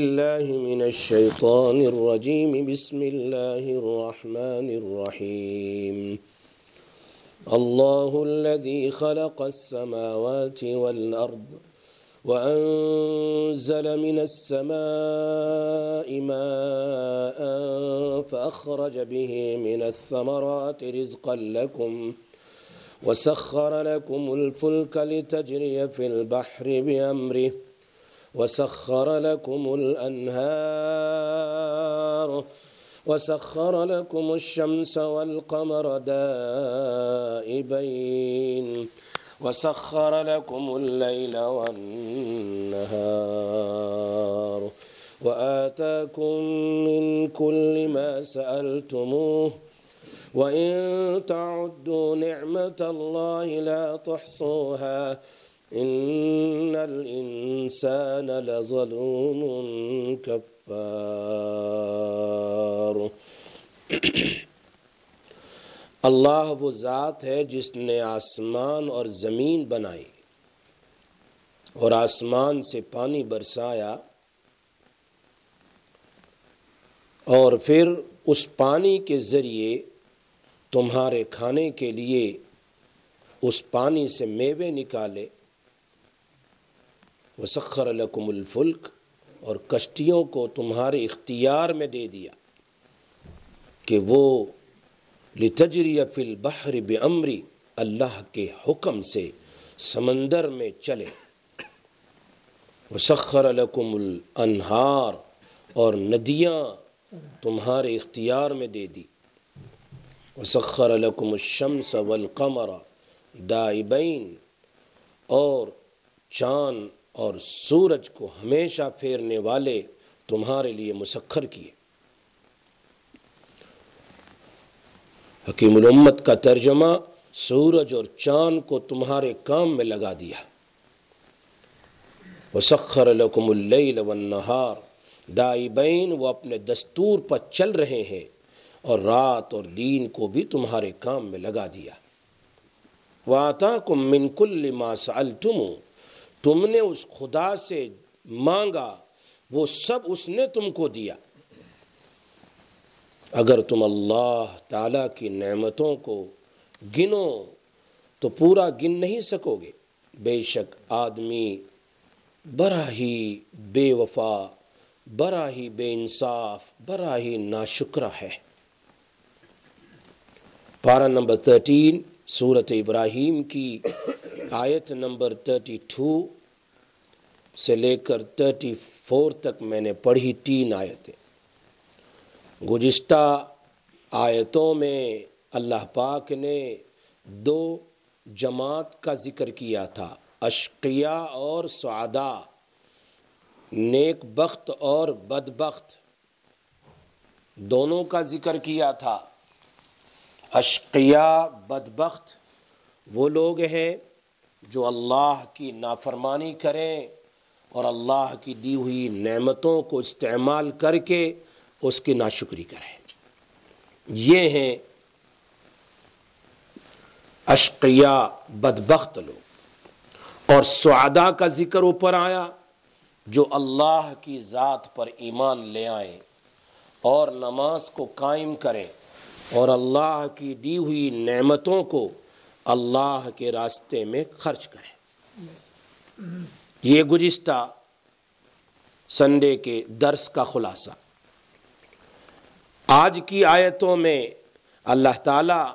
الله من الشيطان الرجيم. بسم الله الرحمن الرحيم. الله الذي خلق السماوات والأرض وأنزل من السماء ماء فأخرج به من الثمرات رزقا لكم وسخر لكم الفلك لتجري في البحر بأمره وسخر لكم الأنهار وسخر لكم الشمس والقمر دائبين وسخر لكم الليل والنهار وآتاكم من كل ما سألتموه وإن تعدوا نعمة الله لا تحصوها إن الإنسان لظلوم كفار اللہ وہ ذات ہے جس نے آسمان اور زمین بنائی اور آسمان سے پانی برسایا اور پھر اس پانی کے ذریعے تمہارے کھانے کے لیے اس پانی سے میوے نکالے وسخر لکم الفلک اور کشتیوں کو تمہارے اختیار میں دے دیا کہ وہ لتجری فی البحر بعمری اللہ کے حکم سے سمندر میں چلے۔ وسخر لکم الانہار اور ندیاں تمہارے اختیار میں دے دی۔ وسخر لکم الشمس والقمر دائبین اور چاند اور سورج کو ہمیشہ پھیرنے والے تمہارے لیے مسخر کیے۔ حکیم الامت کا ترجمہ سورج اور چاند کو تمہارے کام میں لگا دیا۔ وسخر لکم اللیل والنہار۔ دائبین وہ اپنے دستور پر چل رہے ہیں اور رات اور دین کو بھی تمہارے کام میں لگا دیا۔ وَآتَاكُم مِّن كُلِّ مَا سَأَلْتُمُ تم نے اس خدا سے مانگا، وہ سب اس نے تم کو دیا۔ اگر تم اللہ تعالیٰ کی نعمتوں کو گنو، تو پورا گن نہیں سکو گے۔ بے شک آدمی بڑا ہی بے وفا بڑا ہی بے انصاف بڑا ہی ناشکرہ ہے۔ پارہ نمبر تھرٹین صورت ابراہیم کی آیت نمبر تھرٹی ٹو سے لے کر تھرٹی فور تک میں نے پڑھی تین آیتیں۔ گزشتہ آیتوں میں اللہ پاک نے دو جماعت کا ذکر کیا تھا اشقیہ اور سعدا نیک بخت اور بدبخت دونوں کا ذکر کیا تھا اشقیہ بدبخت وہ لوگ ہیں جو اللہ کی نافرمانی کریں اور اللہ کی دی ہوئی نعمتوں کو استعمال کر کے اس کی ناشکری کریں۔ یہ ہیں اشقیہ بدبخت لوگ۔ اور سعدہ کا ذکر اوپر آیا جو اللہ کی ذات پر ایمان لے آئیں اور نماز کو قائم کریں اور اللہ کی دی ہوئی نعمتوں کو اللہ کے راستے میں خرچ کریں۔ یہ گزشتہ سنڈے کے درس کا خلاصہ۔ آج کی آیتوں میں اللہ تعالیٰ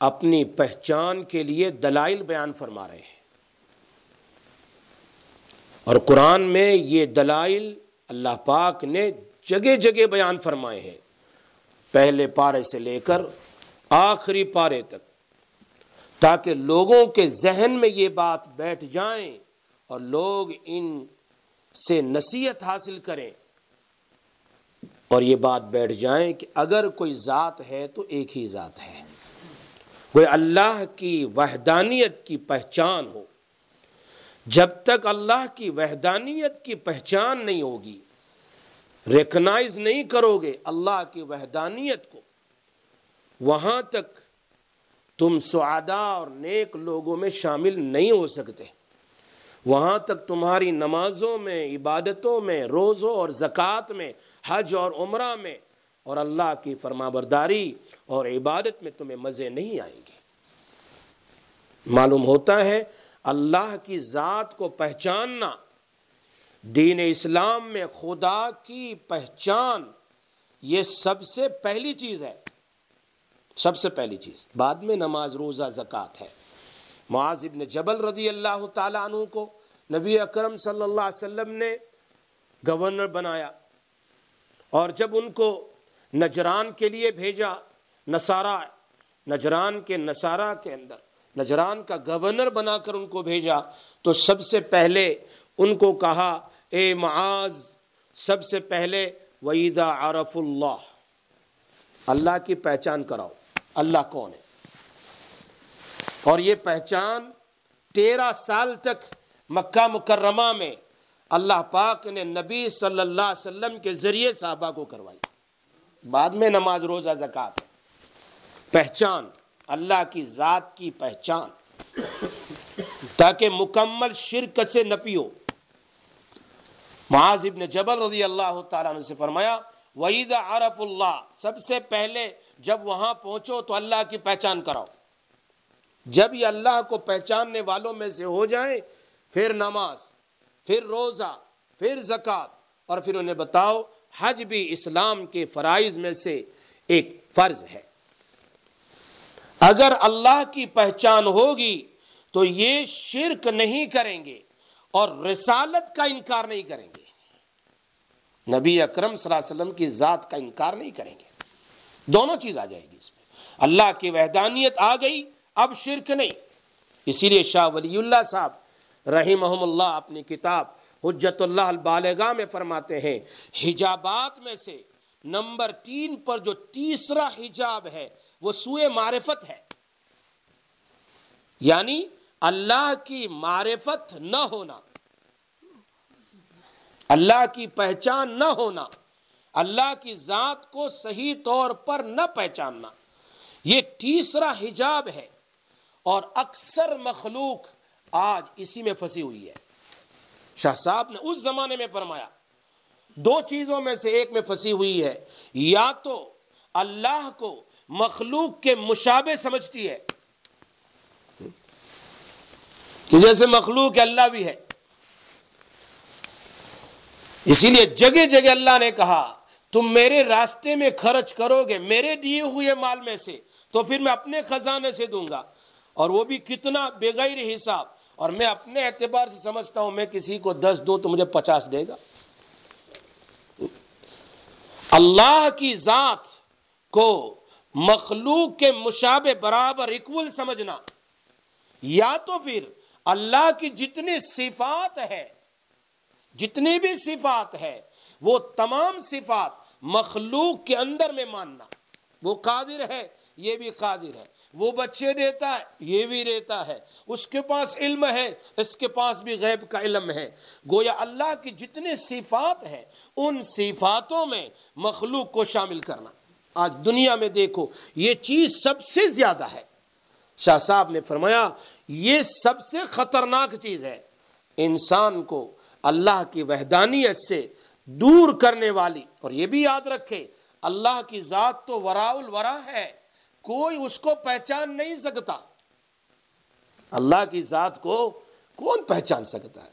اپنی پہچان کے لیے دلائل بیان فرما رہے ہیں۔ اور قرآن میں یہ دلائل اللہ پاک نے جگہ جگہ بیان فرمائے ہیں۔ پہلے پارے سے لے کر آخری پارے تک۔ تاکہ لوگوں کے ذہن میں یہ بات بیٹھ جائیں اور لوگ ان سے نصیحت حاصل کریں اور یہ بات بیٹھ جائیں کہ اگر کوئی ذات ہے تو ایک ہی ذات ہے۔ وہ اللہ کی وحدانیت کی پہچان ہو۔ جب تک اللہ کی وحدانیت کی پہچان نہیں ہوگی ریکنائز نہیں کرو گے اللہ کی وحدانیت کو، وہاں تک تم سعدا اور نیک لوگوں میں شامل نہیں ہو سکتے۔ وہاں تک تمہاری نمازوں میں، عبادتوں میں، روزوں اور زکوٰۃ میں، حج اور عمرہ میں۔ اور اللہ کی فرما برداری اور عبادت میں تمہیں مزے نہیں آئیں گے۔ معلوم ہوتا ہے، اللہ کی ذات کو پہچاننا، دین اسلام میں خدا کی پہچان، یہ سب سے پہلی چیز ہے۔ سب سے پہلی چیز، بعد میں نماز، روزہ، زکوٰۃ ہے۔ معاذ ابن جبل رضی اللہ تعالیٰ عنہ کو نبی اکرم صلی اللہ علیہ وسلم نے گورنر بنایا اور جب ان کو نجران کے لیے بھیجا، نصارہ، نجران کے نصارہ کے اندر، نجران کا گورنر بنا کر ان کو بھیجا، تو سب سے پہلے ان کو کہا، اے معاذ، سب سے پہلے وعیدہ عرف اللہ اللہ کی پہچان کراؤ۔ اللہ کون ہے؟ اور یہ پہچان تیرہ سال تک مکہ مکرمہ میں اللہ پاک نے نبی صلی اللہ علیہ وسلم کے ذریعے صحابہ کو کروائی۔ بعد میں نماز روزہ زکات پہچان، اللہ کی ذات کی پہچان۔ تاکہ مکمل شرک سے نپی ہو۔ معاذ ابن جبل رضی اللہ تعالیٰ سے فرمایا وعید عرف اللہ سب سے پہلے جب وہاں پہنچو تو اللہ کی پہچان کراؤ۔ جب یہ اللہ کو پہچاننے والوں میں سے ہو جائیں، پھر نماز، پھر روزہ، پھر زکوٰۃ اور پھر انہیں بتاؤ، حج بھی اسلام کے فرائض میں سے ایک فرض ہے۔ اگر اللہ کی پہچان ہوگی تو یہ شرک نہیں کریں گے اور رسالت کا انکار نہیں کریں گے۔ نبی اکرم صلی اللہ علیہ وسلم کی ذات کا انکار نہیں کریں گے۔ دونوں چیز آ جائے گی اس میں۔ اللہ کی وحدانیت آ گئی، اب شرک نہیں۔ اسی لیے شاہ ولی اللہ صاحب رحیم اللہ اپنی کتاب حجت اللہ البالغاہ میں فرماتے ہیں، حجابات میں سے نمبر تین پر جو تیسرا حجاب ہے، وہ سوئے معرفت ہے۔ یعنی اللہ کی معرفت نہ ہونا۔ اللہ کی پہچان نہ ہونا۔ اللہ کی ذات کو صحیح طور پر نہ پہچاننا۔ یہ تیسرا حجاب ہے اور اکثر مخلوق آج اسی میں پھنسی ہوئی ہے۔ شاہ صاحب نے اس زمانے میں فرمایا، دو چیزوں میں سے ایک میں پھنسی ہوئی ہے۔ یا تو اللہ کو مخلوق کے مشابے سمجھتی ہے، کہ جیسے مخلوق اللہ بھی ہے۔ اسی لیے جگہ جگہ اللہ نے کہا تم میرے راستے میں خرچ کرو گے میرے دیے ہوئے مال میں سے، تو پھر میں اپنے خزانے سے دوں گا۔ اور وہ بھی کتنا بغیر حساب۔ اور میں اپنے اعتبار سے سمجھتا ہوں، میں کسی کو دس دو تو مجھے پچاس دے گا۔ اللہ کی ذات کو مخلوق کے مشابہ برابر اکول سمجھنا۔ یا تو پھر اللہ کی جتنی صفات ہے، جتنی بھی صفات ہے، وہ تمام صفات مخلوق کے اندر میں ماننا۔ وہ قادر ہے، یہ بھی قادر ہے۔ وہ بچے دیتا ہے، یہ بھی دیتا ہے۔ اس کے پاس علم ہے، اس کے پاس بھی غیب کا علم ہے۔ گویا اللہ کی جتنے صفات ہیں، ان صفاتوں میں مخلوق کو شامل کرنا۔ آج دنیا میں دیکھو، یہ چیز سب سے زیادہ ہے۔ شاہ صاحب نے فرمایا، یہ سب سے خطرناک چیز ہے۔ انسان کو اللہ کی وحدانیت سے دور کرنے والی۔ اور یہ بھی یاد رکھے، اللہ کی ذات تو ورا الورا ہے، کوئی اس کو پہچان نہیں سکتا۔ اللہ کی ذات کو کون پہچان سکتا ہے؟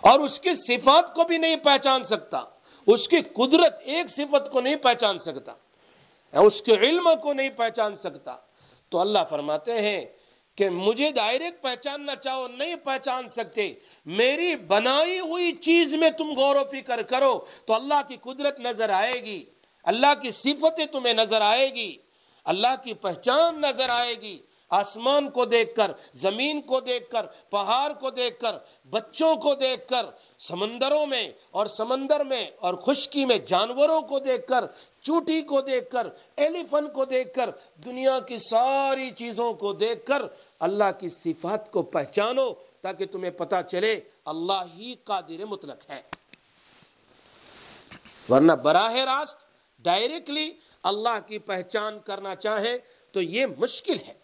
اور اس کی صفات کو بھی نہیں پہچان سکتا۔ اس کی قدرت ایک صفت کو نہیں پہچان سکتا۔ اس کے علم کو نہیں پہچان سکتا۔ تو اللہ فرماتے ہیں کہ مجھے ڈائریکٹ پہچاننا چاہو، نہیں پہچان سکتے۔ میری بنائی ہوئی چیز میں تم غور و فکر کرو تو اللہ کی قدرت نظر آئے گی۔ اللہ کی صفتیں تمہیں نظر آئے گی۔ اللہ کی پہچان نظر آئے گی۔ آسمان کو دیکھ کر، زمین کو دیکھ کر، پہاڑ کو دیکھ کر، بچوں کو دیکھ کر، سمندروں میں اور سمندر میں اور خشکی میں جانوروں کو دیکھ کر چوٹی کو دیکھ کر ایلیفن کو دیکھ کر، دنیا کی ساری چیزوں کو دیکھ کر اللہ کی صفات کو پہچانو تاکہ تمہیں پتا چلے اللہ ہی قادر مطلق ہے۔ ورنہ براہ راست ڈائریکٹلی اللہ کی پہچان کرنا چاہے تو یہ مشکل ہے۔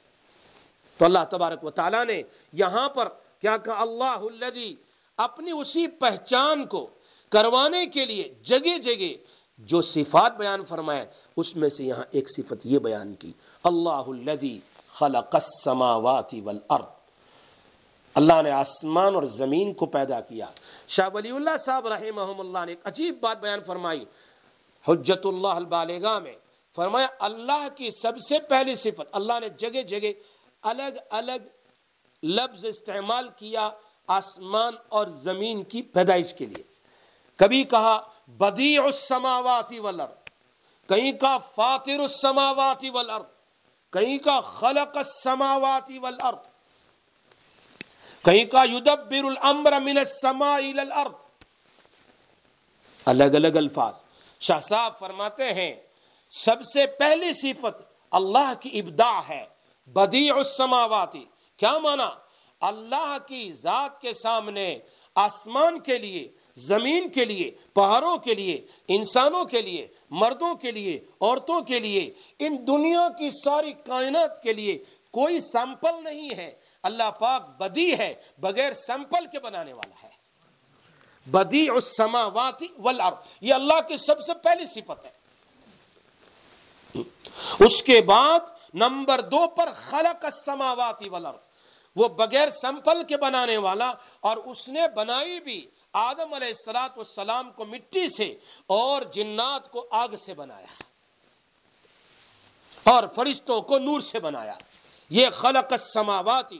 تو اللہ تبارک و تعالیٰ نے یہاں پر کیا کہا؟ اللہ الذی اپنی اسی پہچان کو کروانے کے لیے جگہ جگہ جو صفات بیان فرمائے، اس میں سے یہاں ایک صفت یہ بیان کی، اللہ الذی خلق السماوات والارض۔ اللہ نے آسمان اور زمین کو پیدا کیا۔ شاہ ولی اللہ صاحب رحمہ اللہ نے ایک عجیب بات بیان فرمائی، حجت اللہ البالغہ میں۔ فرمایا، اللہ کی سب سے پہلی صفت، اللہ نے جگہ جگہ الگ الگ لفظ استعمال کیا آسمان اور زمین کی پیدائش کے لیے۔ کبھی کہا بدیع السماوات والارض، کہیں کا فاطر السماوات والارض، کہیں کا خلق السماوات والارض، کہیں کا یدبر الامر من السماء الى الارض۔ الگ الگ الفاظ۔ شاہ صاحب فرماتے ہیں، سب سے پہلی صفت اللہ کی ابداع ہے، بدیع السماواتی کیا مانا؟ اللہ کی ذات کے سامنے، آسمان کے لیے زمین کے لیے، پہاڑوں کے لیے، انسانوں کے لیے، مردوں کے لیے، عورتوں کے لیے، ان دنیا کی ساری کائنات کے لیے کوئی سیمپل نہیں ہے۔ اللہ پاک بدی ہے، بغیر سیمپل کے بنانے والا ہے۔ بدی السماوات والارض، یہ اللہ کی سب سے پہلی صفت ہے۔ اس کے بعد نمبر دو پر خلق السماوات والارض، وہ بغیر سمپل کے بنانے والا اور اس نے بنائی بھی آدم علیہ السلاۃ والسلام کو مٹی سے اور جنات کو آگ سے بنایا اور فرشتوں کو نور سے بنایا۔ یہ خلق السماوات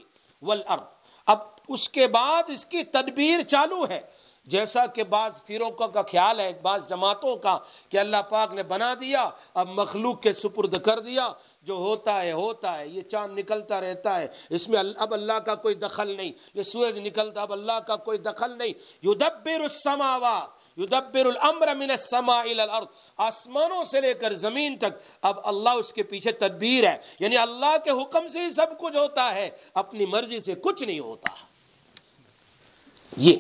والارض۔ اب اس کے بعد اس کی تدبیر چالو ہے۔ جیسا کہ بعض فیروقوں کا خیال ہے، بعض جماعتوں کا کہ اللہ پاک نے بنا دیا، اب مخلوق کے سپرد کر دیا۔ جو ہوتا ہے ہوتا ہے، یہ چاند نکلتا رہتا ہے۔ اس میں اب اللہ کا کوئی دخل نہیں۔ یہ سورج نکلتا، اب اللہ کا کوئی دخل نہیں۔ یدبر السماوات، یدبر الامر من السماء الى الارض۔ آسمانوں سے لے کر زمین تک اب اللہ اس کے پیچھے تدبیر ہے۔ یعنی اللہ کے حکم سے ہی سب کچھ ہوتا ہے۔ اپنی مرضی سے کچھ نہیں ہوتا۔ یہ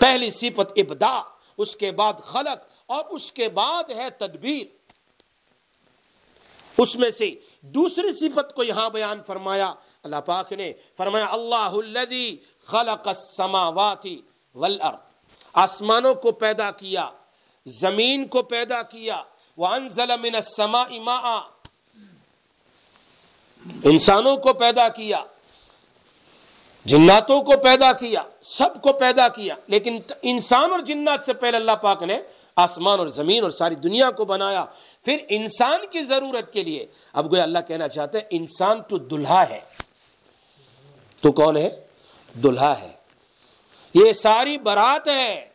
پہلی صفت ابدا اس کے بعد خلق اور اس کے بعد ہے تدبیر۔ اس میں سے دوسری صفت کو یہاں بیان فرمایا، اللہ پاک نے فرمایا، اللہ الذي خلق السماوات والارض، آسمانوں کو پیدا کیا، زمین کو پیدا کیا، وانزل من السماء ماء، انسانوں کو پیدا کیا، جناتوں کو پیدا کیا، سب کو پیدا کیا۔ لیکن انسان اور جنات سے پہلے اللہ پاک نے آسمان اور زمین اور ساری دنیا کو بنایا۔ پھر انسان کی ضرورت کے لیے۔ اب گویا اللہ کہنا چاہتے ہیں انسان تو دلہا ہے۔ تو کون ہے؟ دلہا ہے۔ یہ ساری برات ہے،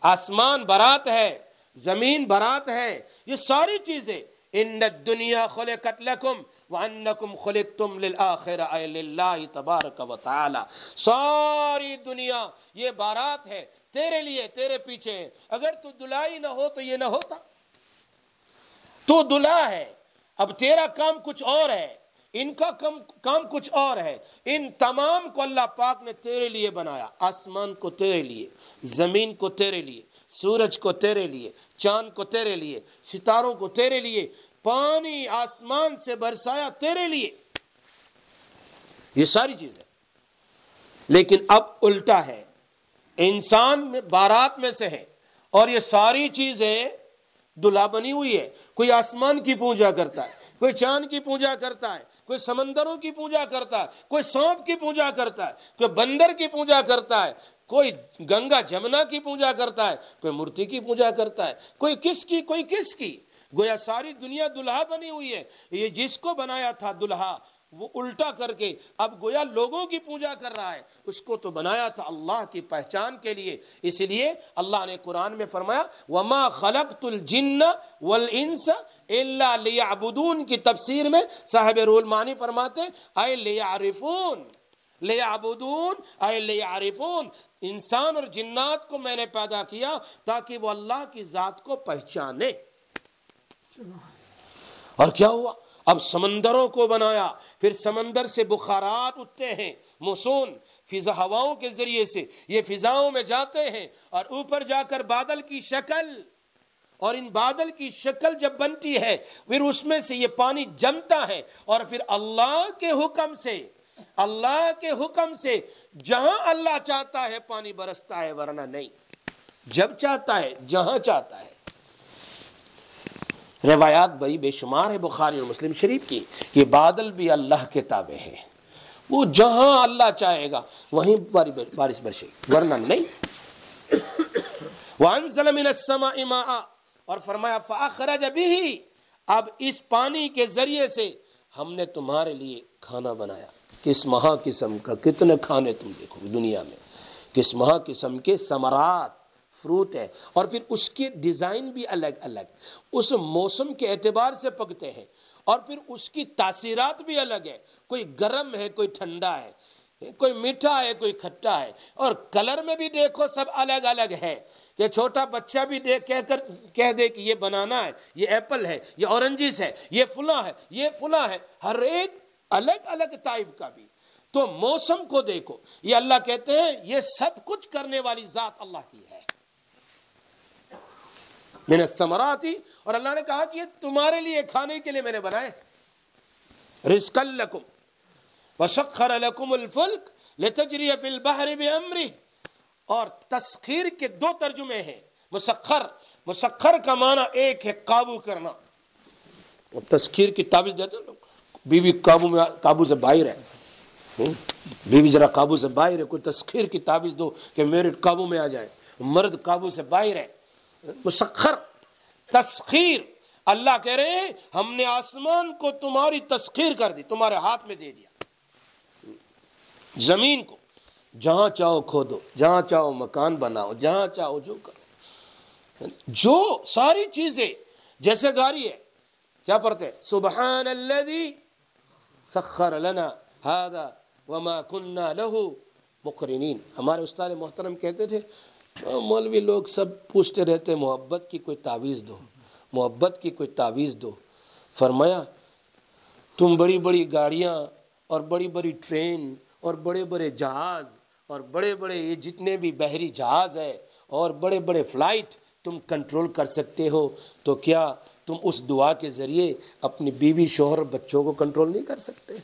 آسمان برات ہے، زمین برات ہے، یہ ساری چیزیں۔ ان الدنیا خلقت لکم وانکم خلقتم للآخرہ اے للہ تبارک و تعالی۔ ساری دنیا یہ بارات ہے، تیرے لیے، تیرے پیچھے۔ اگر تو دلائی نہ ہو تو یہ نہ ہوتا۔ تو دلا ہے۔ اب تیرا کام کچھ اور ہے۔ ان کا کام کچھ اور ہے۔ ان تمام کو اللہ پاک نے تیرے لیے بنایا۔ آسمان کو تیرے لیے، زمین کو تیرے لیے، سورج کو تیرے لیے، چاند کو تیرے لیے، ستاروں کو تیرے لیے، پانی آسمان سے برسایا تیرے لیے۔ یہ ساری چیزیں لیکن اب الٹا ہے۔ انسان بارات میں سے ہے۔ اور یہ ساری چیزیں دلہا بنی ہوئی ہے، کوئی آسمان کی پوجا کرتا ہے، کوئی چاند کی پوجا کرتا ہے، کوئی سمندروں کی پوجا کرتا ہے، کوئی سونپ کی پوجا کرتا ہے، کوئی بندر کی پوجا کرتا ہے، کوئی گنگا جمنا کی پوجا کرتا ہے، کوئی مورتی کی پوجا کرتا ہے، کوئی کس کی، کوئی کس کی۔ گویا ساری دنیا دلہا بنی ہوئی ہے، یہ جس کو بنایا تھا دلہا وہ الٹا کر کے اب گویا لوگوں کی پوجا کر رہا ہے۔ اس کو تو بنایا تھا اللہ کی پہچان کے لیے۔ اس لیے اللہ نے قرآن میں فرمایا، وما خلقت الجن والانس الا ليعبدون کی تفسیر میں صاحب رول مانی فرماتے اے لیعرفون لیعبدون اے لیعرفون انسان اور جنات کو میں نے پیدا کیا تاکہ وہ اللہ کی ذات کو پہچانے۔ اور کیا ہوا؟ اب سمندروں کو بنایا، پھر سمندر سے بخارات اٹھتے ہیں، موسون فضا ہواؤں کے ذریعے سے، یہ فضاؤں میں جاتے ہیں اور اوپر جا کر بادل کی شکل، اور ان بادل کی شکل جب بنتی ہے، پھر اس میں سے یہ پانی جمتا ہے اور پھر اللہ کے حکم سے، اللہ کے حکم سے جہاں اللہ چاہتا ہے پانی برستا ہے، ورنہ نہیں۔ جب چاہتا ہے، جہاں چاہتا ہے۔ روایات بڑی بے شمار ہے بخاری اور مسلم شریف کی۔ یہ بادل بھی اللہ کے تابع ہے وہ جہاں اللہ چاہے گا، وہیں بارش برشے ورنہ نہیں۔ وَأَنزَلَ مِنَ السَّمَاءِ مَاءً۔ اور فرمایا، فَأَخْرَجَ بِهِ۔ اب اس پانی کے ذریعے سے ہم نے تمہارے لیے کھانا بنایا۔ کس مہا قسم کا، کتنے کھانے تم دیکھو دنیا میں۔ کس مہا قسم کے سمرات فروٹ ہے اور پھر اس کی ڈیزائن بھی الگ الگ اس موسم کے اعتبار سے پکتے ہیں اور پھر اس کی تاثیرات بھی الگ ہے کوئی گرم ہے کوئی ٹھنڈا ہے کوئی میٹھا ہے کوئی کھٹا ہے اور کلر میں بھی دیکھو سب الگ الگ ہے کہ چھوٹا بچہ بھی دیکھ کہہ کر کہہ دے کہ یہ بنانا ہے یہ ایپل ہے یہ اورنجز ہے یہ فلاں ہے یہ فلاں ہے ہر ایک الگ الگ ٹائپ کا بھی تو موسم کو دیکھو یہ اللہ کہتے ہیں یہ سب کچھ کرنے والی ذات اللہ کی ہے میں نے سمراتی اور اللہ نے کہا کہ یہ تمہارے لیے کھانے کے لیے میں نے بنائے رزق لکم۔ وسخر لکم الفلک لتجری فی البحر بامرہ۔ اور تسخیر کے دو ترجمے ہیں۔ مسخر۔ مسخر کا معنی ایک ہے قابو کرنا۔ اور تسخیر کی تعویذ دیتے ہیں۔ لوگ بیوی بی قابو میں قابو سے باہر ہے۔ بیوی بی ذرا قابو سے باہر ہے۔ کوئی تسخیر کی تعویذ دو کہ میرے قابو میں آ جائے۔ مرد قابو سے باہر ہے۔ مسخر، تسخیر۔ اللہ کہہ رہے ہیں، ہم نے آسمان کو تمہاری تسخیر کر دی، تمہارے ہاتھ میں دے دیا۔ زمین کو، جہاں چاہو کھودو، جہاں چاہو مکان بناؤ، جہاں چاہو جو کرو۔ جو ساری چیزیں، جیسے گاڑی ہے، کیا پڑھتے سبحان الذي سخر لنا هذا وما كنا له مقرنين ہمارے استاد محترم کہتے تھے ہاں، مولوی لوگ سب پوچھتے رہتے محبت کی کوئی تعویذ دو، محبت کی کوئی تعویذ دو۔ فرمایا، تم بڑی بڑی گاڑیاں اور بڑی بڑی ٹرین اور بڑے بڑے جہاز اور بڑے بڑے یہ جتنے بھی بحری جہاز ہے اور بڑے بڑے فلائٹ تم کنٹرول کر سکتے ہو، تو کیا تم اس دعا کے ذریعے اپنی بیوی شوہر بچوں کو کنٹرول نہیں کر سکتے؟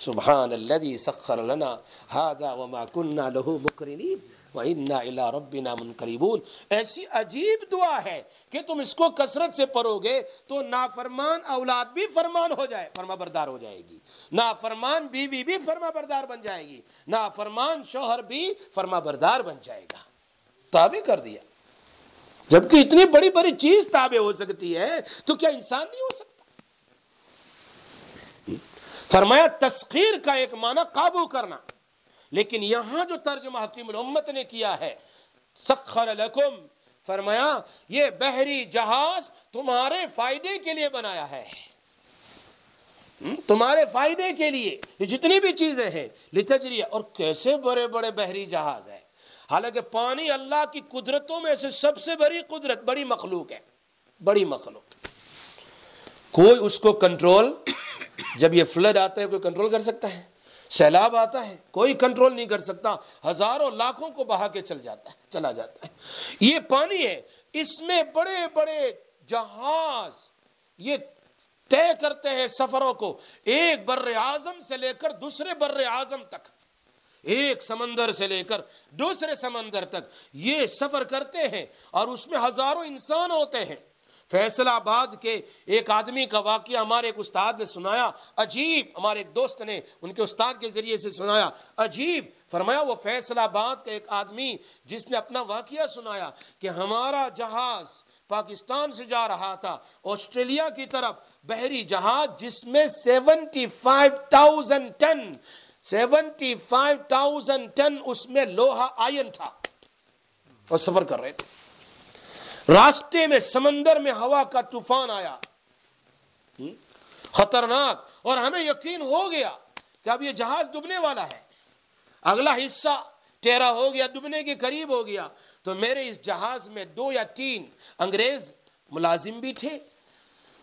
سبحان الذي سخر لنا هذا وما كنا له مقرنين وَإِنَّا إِلَىٰ رَبِّنَا مُنْقَرِبُونَ ایسی عجیب دعا ہے کہ تم اس کو کثرت سے پڑھو گے تو نافرمان اولاد بھی فرمان ہو جائے، فرما بردار ہو جائے گی۔ نافرمان بیوی بھی فرما بردار بن جائے گی۔ نافرمان شوہر بھی فرما بردار بن جائے گا۔ تابع کر دیا۔ جبکہ اتنی بڑی بڑی چیز تابع ہو سکتی ہے، تو کیا انسان نہیں ہو سکتا؟ فرمایا، تسخیر کا ایک معنی قابو کرنا۔ لیکن یہاں جو ترجمہ حکیم الامت نے کیا ہے، سخر لکم، فرمایا، یہ بحری جہاز تمہارے فائدے کے لیے بنایا ہے۔ تمہارے فائدے کے لیے جتنی بھی چیزیں ہیں لتجری اور کیسے بڑے بڑے بحری جہاز ہیں۔ حالانکہ پانی اللہ کی قدرتوں میں سے سب سے بڑی قدرت، بڑی مخلوق ہے۔ بڑی مخلوق۔ کوئی اس کو کنٹرول جب یہ فلڈ آتا ہے، کوئی کنٹرول کر سکتا ہے؟ سیلاب آتا ہے، کوئی کنٹرول نہیں کر سکتا، ہزاروں لاکھوں کو بہا کے چل جاتا ہے، چلا جاتا ہے۔ یہ پانی ہے، اس میں بڑے بڑے جہاز یہ طے کرتے ہیں سفروں کو، ایک بر اعظم سے لے کر دوسرے بر اعظم تک۔ ایک سمندر سے لے کر دوسرے سمندر تک یہ سفر کرتے ہیں اور اس میں ہزاروں انسان ہوتے ہیں۔ فیصل آباد کے ایک آدمی کا واقعہ ہمارے ایک استاد نے سنایا، عجیب، ہمارے ایک دوست نے ان کے استاد کے ذریعے سے سنایا، عجیب۔ فرمایا، وہ فیصل آباد کا ایک آدمی جس نے اپنا واقعہ سنایا کہ ہمارا جہاز پاکستان سے جا رہا تھا، آسٹریلیا کی طرف بحری جہاز جس میں seventy five thousand ton, seventy five thousand ton اس میں لوہا آئن تھا۔ اور سفر کر رہے تھے۔ راستے میں سمندر میں ہوا کا طوفان آیا۔ خطرناک۔ اور ہمیں یقین ہو گیا کہ اب یہ جہاز ڈبنے والا ہے۔ اگلا حصہ ٹیرا ہو گیا ڈبنے کے قریب ہو گیا۔ تو میرے اس جہاز میں دو یا تین انگریز ملازم بھی تھے۔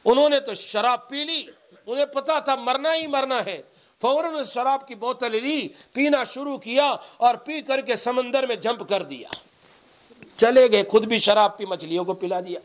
انہوں نے تو شراب پی لی۔ انہیں پتا تھا مرنا ہی مرنا ہے۔ فوراً شراب کی بوتل لی، پینا شروع کیا اور پی کر کے سمندر میں جمپ کر دیا۔ چلے گئے، خود بھی شراب پی، مچھلیوں کو پلا دیا۔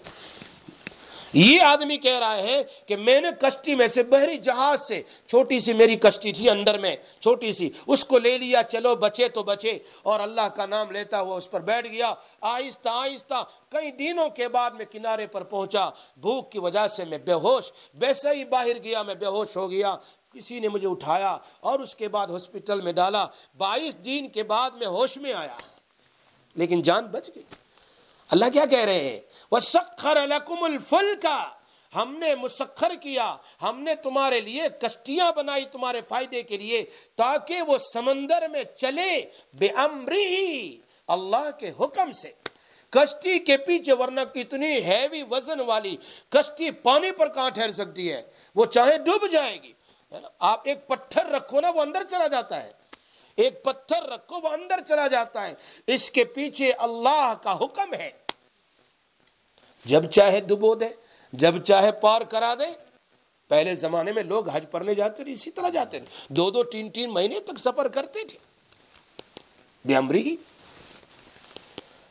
یہ آدمی کہہ رہا ہے کہ میں نے کشتی میں سے بحری جہاز سے، چھوٹی سی میری کشتی تھی اندر میں، چھوٹی سی، اس کو لے لیا، چلو بچے تو بچے۔ اور اللہ کا نام لیتا ہوا اس پر بیٹھ گیا۔ آہستہ آہستہ کئی دنوں کے بعد میں کنارے پر پہنچا۔ بھوک کی وجہ سے میں بے ہوش، ویسے ہی باہر گیا، میں بے ہوش ہو گیا۔ کسی نے مجھے اٹھایا اور اس کے بعد ہاسپٹل میں ڈالا۔ بائیس دن کے بعد میں ہوش میں آیا۔ لیکن جان بچ گئی۔ اللہ کیا کہہ رہے ہیں؟ وَسَخَّرَ لَكُمُ الْفُلْكَ، ہم نے مسخر کیا، ہم نے تمہارے لیے کشتیاں بنائی تمہارے فائدے کے لیے تاکہ وہ سمندر میں چلے بے امری اللہ کے حکم سے۔ کشتی کے پیچھے ورنہ کتنی ہیوی وزن والی کشتی پانی پر کہاں ٹھہر سکتی ہے؟ وہ چاہے ڈوب جائے گی۔ آپ ایک پتھر رکھو نا، وہ اندر چلا جاتا ہے۔ ایک پتھر رکھو، وہ اندر چلا جاتا ہے۔ اس کے پیچھے اللہ کا حکم ہے۔ جب چاہے دبو دے، جب چاہے پار کرا دے، پہلے زمانے میں لوگ حج پڑھنے جاتے تھے، اسی طرح جاتے تھے۔ دو دو، تین تین مہینے تک سفر کرتے تھے۔ بے امری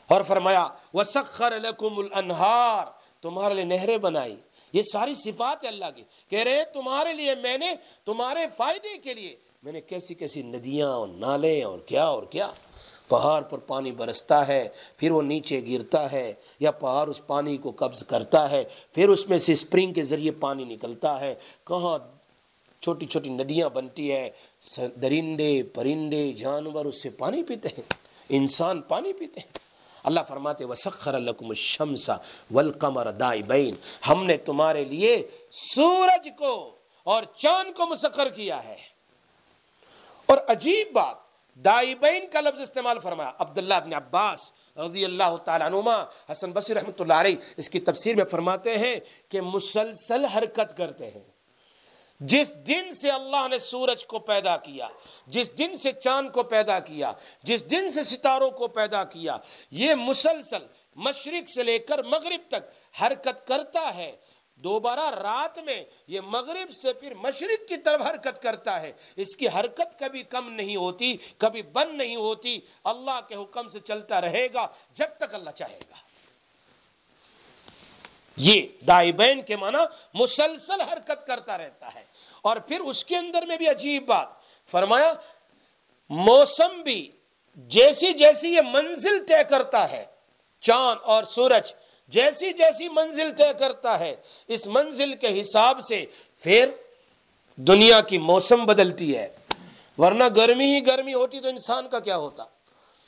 اور فرمایا، وسخر لکم الانہار تمہارے لیے نہریں بنائی۔ یہ ساری صفات ہے اللہ کی۔ کہہ رہے تمہارے لیے میں نے، تمہارے فائدے کے لیے میں نے کیسی کیسی ندیاں اور نالے اور کیا اور کیا۔ پہاڑ پر پانی برستا ہے، پھر وہ نیچے گرتا ہے یا پہاڑ اس پانی کو قبض کرتا ہے، پھر اس میں سے اسپرنگ کے ذریعے پانی نکلتا ہے۔ کہاں چھوٹی چھوٹی ندیاں بنتی ہے درندے، پرندے، جانور، اس سے پانی پیتے ہیں۔ انسان پانی پیتے ہیں۔ اللہ فرماتے وسخر لکم الشمس والقمر دائبین ہم نے تمہارے لیے سورج کو اور چاند کو مسخر کیا ہے۔ اور عجیب بات دائبین کا لفظ استعمال فرمایا۔ عبداللہ ابن عباس رضی اللہ تعالیٰ عنہ حسن بصیر رحمۃ اللہ علیہ اس کی تفسیر میں فرماتے ہیں کہ مسلسل حرکت کرتے ہیں۔ جس دن سے اللہ نے سورج کو پیدا کیا، جس دن سے چاند کو پیدا کیا، جس دن سے ستاروں کو پیدا کیا، یہ مسلسل مشرق سے لے کر مغرب تک حرکت کرتا ہے۔ دوبارہ رات میں یہ مغرب سے پھر مشرق کی طرف حرکت کرتا ہے۔ اس کی حرکت کبھی کم نہیں ہوتی، کبھی بند نہیں ہوتی۔ اللہ کے حکم سے چلتا رہے گا جب تک اللہ چاہے گا۔ یہ دائبین کے معنی مسلسل حرکت کرتا رہتا ہے۔ اور پھر اس کے اندر میں بھی عجیب بات، فرمایا، موسم بھی جیسی جیسی یہ منزل طے کرتا ہے۔ چاند اور سورج جیسی جیسی منزل طے کرتا ہے، اس منزل کے حساب سے پھر دنیا کی موسم بدلتی ہے۔ ورنہ گرمی ہی گرمی ہوتی تو انسان کا کیا ہوتا؟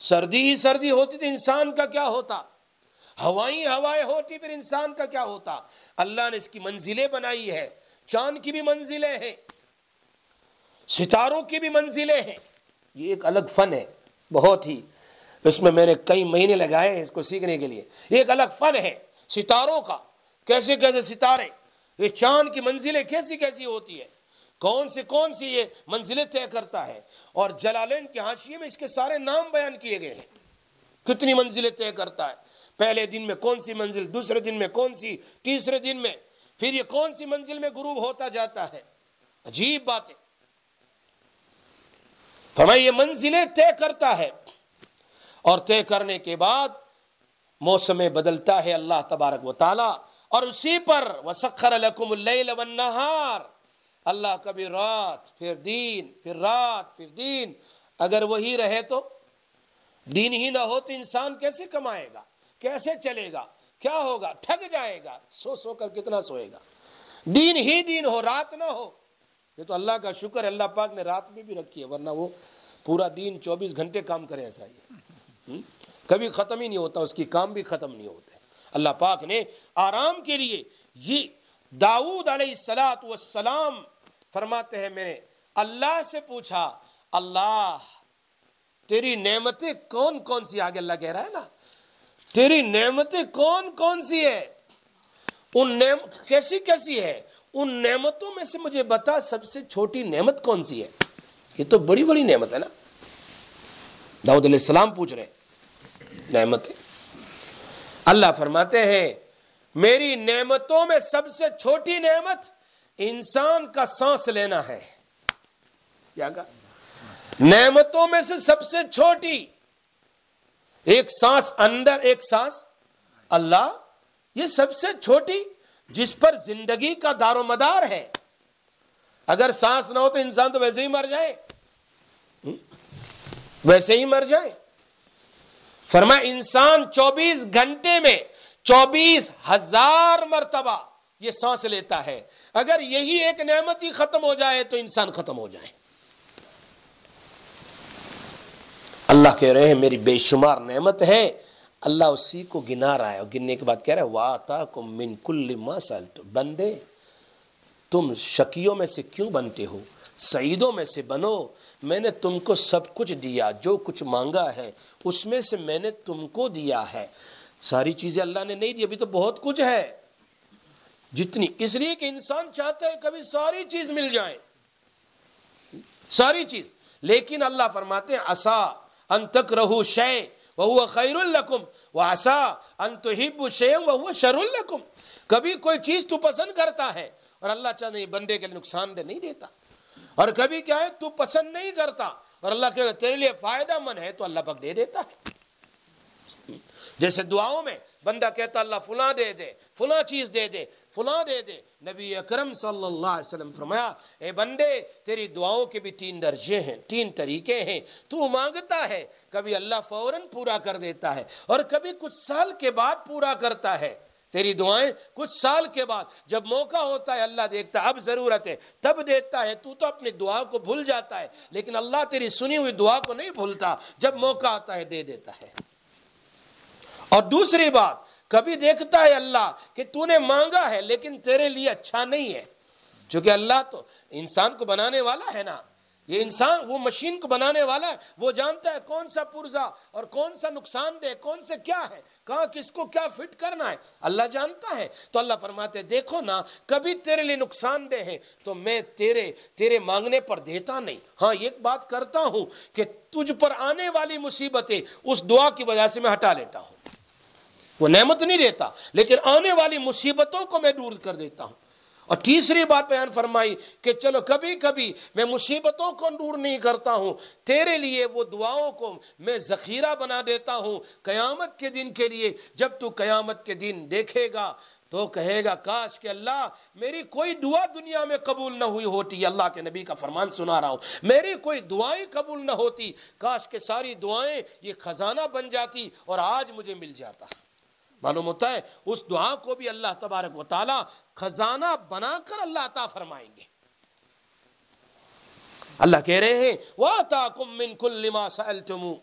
سردی ہی سردی ہوتی تو انسان کا کیا ہوتا؟ ہوائیں ہوائیں ہوتی پھر انسان کا کیا ہوتا؟ اللہ نے اس کی منزلیں بنائی ہے چاند کی بھی منزلیں ہیں۔ ستاروں کی بھی منزلیں ہیں۔ یہ ایک الگ فن ہے، بہت ہی اس میں میں نے کئی مہینے لگائے ہیں اس کو سیکھنے کے لیے۔ ایک الگ فن ہے ستاروں کا۔ کیسے کیسے ستارے؟ یہ چاند کی منزلیں کیسی کیسی ہوتی ہے کون سی کون سی یہ منزلیں طے کرتا ہے؟ اور جلالین کے حاشیے میں اس کے سارے نام بیان کیے گئے ہیں۔ کتنی منزلیں طے کرتا ہے؟ پہلے دن میں کون سی منزل، دوسرے دن میں کون سی، تیسرے دن میں، پھر یہ کون سی منزل میں غروب ہوتا جاتا ہے؟ عجیب باتیں۔ فرمائی یہ منزلیں طے کرتا ہے۔ اور طے کرنے کے بعد موسم بدلتا ہے اللہ تبارک و تعالی، اور اسی پر وسخر لکم اللیل والنہار۔ اللہ کبھی رات، پھر دین، پھر رات، پھر دین۔ اگر وہی رہے تو دین ہی نہ ہو تو انسان کیسے کمائے گا؟ کیسے چلے گا؟ کیا ہوگا؟ ٹھگ جائے گا۔ سو سو کر کتنا سوئے گا؟ دین ہی دین ہو، رات نہ ہو۔ یہ تو اللہ کا شکر اللہ پاک نے رات میں بھی رکھی ہے، ورنہ وہ پورا دین چوبیس گھنٹے کام کرے ایسا ہی کبھی ختم ہی نہیں ہوتا، اس کی کام بھی ختم نہیں ہوتے۔ اللہ پاک نے آرام کے لیے یہ داؤد علیہ السلاۃ والسلام فرماتے ہیں، میں نے اللہ سے پوچھا، اللہ، تیری نعمتیں کون کون سی؟ آگے اللہ کہہ رہا ہے نا، تیری نعمتیں کون کون سی ہے ان نعم، کیسی کیسی ہے ان نعمتوں میں سے مجھے بتا سب سے چھوٹی نعمت کون سی ہے؟ یہ تو بڑی بڑی نعمت ہے نا۔ داؤد علیہ السلام پوچھ رہے نعمت اللہ فرماتے ہیں، میری نعمتوں میں سب سے چھوٹی نعمت انسان کا سانس لینا ہے۔ کیا کہا؟ نعمتوں میں سے سب سے چھوٹی، ایک سانس اندر، ایک سانس اللہ۔ یہ سب سے چھوٹی جس پر زندگی کا دار و مدار ہے۔ اگر سانس نہ ہو تو انسان تو ویسے ہی مر جائے۔ ویسے ہی مر جائے۔ فرما انسان چوبیس گھنٹے میں چوبیس ہزار مرتبہ یہ سانس لیتا ہے۔ اگر یہی ایک نعمت ہی ختم ہو جائے تو انسان ختم ہو جائے۔ اللہ کہہ رہے ہیں، میری بے شمار نعمت ہے۔ اللہ اسی کو گنا رہا ہے۔ اور گننے کے بعد کہہ رہے ہیں واتا کو من کل مسل بندے، تم شکیوں میں سے کیوں بنتے ہو؟ سعیدوں میں سے بنو۔ میں نے تم کو سب کچھ دیا، جو کچھ مانگا ہے، اس میں سے میں نے تم کو دیا ہے۔ ساری چیزیں اللہ نے نہیں دی، ابھی تو بہت کچھ ہے۔ جتنی، اس لیے کہ انسان چاہتا ہے کبھی ساری چیز مل جائے۔ ساری چیز۔ لیکن اللہ فرماتے ہیں اصا انتک رہو شے وہ خیر القم وہ آسا انتہب شے وہ شر القم کبھی کوئی چیز تو پسند کرتا ہے اور اللہ چاہتے بندے کے لیے نقصان دہ نہیں دیتا۔ اور کبھی کیا ہے، تو پسند نہیں کرتا۔ اور اللہ کہ تیرے لیے فائدہ مند ہے، تو اللہ پاک دے دیتا ہے۔ جیسے دعاؤں میں بندہ کہتا اللہ فلاں دے دے، فلاں چیز دے دے، فلاں دے دے۔ نبی اکرم صلی اللہ علیہ وسلم فرمایا، اے بندے، تیری دعاؤں کے بھی تین درجے ہیں، تین طریقے ہیں۔ تو مانگتا ہے، کبھی اللہ فوراً پورا کر دیتا ہے، اور کبھی کچھ سال کے بعد پورا کرتا ہے۔ تیری دعائیں کچھ سال کے بعد جب موقع ہوتا ہے، اللہ دیکھتا ہے، اب ضرورت ہے تب دیتا ہے، تو تو اپنی دعا کو بھول جاتا ہے، لیکن اللہ تیری سنی ہوئی دعا کو نہیں بھولتا، جب موقع آتا ہے دے دیتا ہے۔ اور دوسری بات، کبھی دیکھتا ہے اللہ کہ تو نے مانگا ہے، لیکن تیرے لیے اچھا نہیں ہے۔ چونکہ اللہ تو انسان کو بنانے والا ہے نا۔ یہ انسان وہ مشین کو بنانے والا ہے، وہ جانتا ہے کون سا پرزا اور کون سا نقصان دہ کون سے کیا ہے، کہاں کس کو کیا فٹ کرنا ہے۔ اللہ جانتا ہے۔ تو اللہ فرماتے دیکھو نا، کبھی تیرے لیے نقصان دہ ہے تو میں تیرے تیرے مانگنے پر دیتا نہیں۔ ہاں ایک بات کرتا ہوں کہ تجھ پر آنے والی مصیبتیں اس دعا کی وجہ سے میں ہٹا لیتا ہوں۔ وہ نعمت نہیں دیتا، لیکن آنے والی مصیبتوں کو میں دور کر دیتا ہوں۔ اور تیسری بات بیان فرمائی کہ چلو کبھی کبھی میں مصیبتوں کو دور نہیں کرتا ہوں، تیرے لیے وہ دعاؤں کو میں ذخیرہ بنا دیتا ہوں قیامت کے دن کے لیے۔ جب تو قیامت کے دن دیکھے گا تو کہے گا، کاش کہ اللہ میری کوئی دعا دنیا میں قبول نہ ہوئی ہوتی۔ اللہ کے نبی کا فرمان سنا رہا ہوں، میری کوئی دعائیں قبول نہ ہوتی۔ کاش کہ ساری دعائیں یہ خزانہ بن جاتی اور آج مجھے مل جاتا۔ معلوم ہوتا ہے، اس دعا کو بھی اللہ تبارک و تعالی خزانہ بنا کر اللہ عطا فرمائیں گے۔ اللہ کہہ رہے ہیں، وَآتَاكُم مِّن كُلِّ مَا سَأَلْتُمُ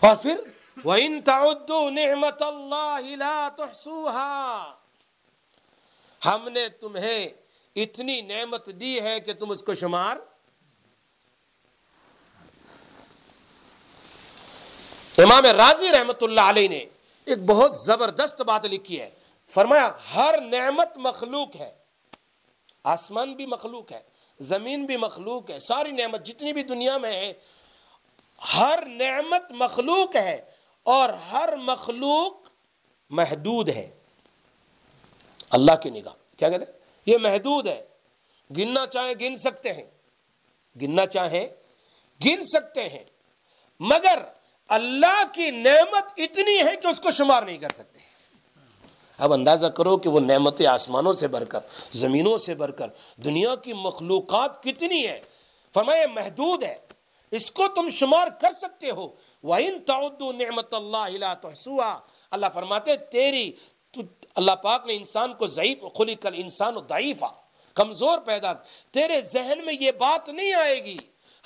اور پھر، وَإِن تَعُدُّوا نِعْمَةَ اللَّهِ لَا تُحْسُوهَا ہم نے تمہیں اتنی نعمت دی ہے کہ تم اس کو شمار۔ امام راضی رحمت اللہ علیہ نے ایک بہت زبردست بات لکھی ہے۔ فرمایا، ہر نعمت مخلوق ہے۔ آسمان بھی مخلوق ہے، زمین بھی مخلوق ہے، ساری نعمت جتنی بھی دنیا میں ہے، ہر نعمت مخلوق ہے اور ہر مخلوق محدود ہے۔ اللہ کی نگاہ، کیا کہتے ہیں؟ یہ محدود ہے۔ گننا چاہیں گن سکتے ہیں۔ گننا چاہیں گن سکتے ہیں۔ مگر اللہ کی نعمت اتنی ہے کہ اس کو شمار نہیں کر سکتے۔ اب اندازہ کرو کہ وہ نعمت آسمانوں سے بھر کر، زمینوں سے بھر کر، دنیا کی مخلوقات کتنی ہے فرمایا محدود ہے۔ اس کو تم شمار کر سکتے ہو۔ وَإِن تَعُدُّ نِعْمَتَ اللَّهِ لَا تُحْسُوهَا اللہ فرماتے تیری اللہ پاک نے انسان کو ضعیف، خلق الانسان ضعیفہ، کمزور پیدا تیرے ذہن میں یہ بات نہیں آئے گی۔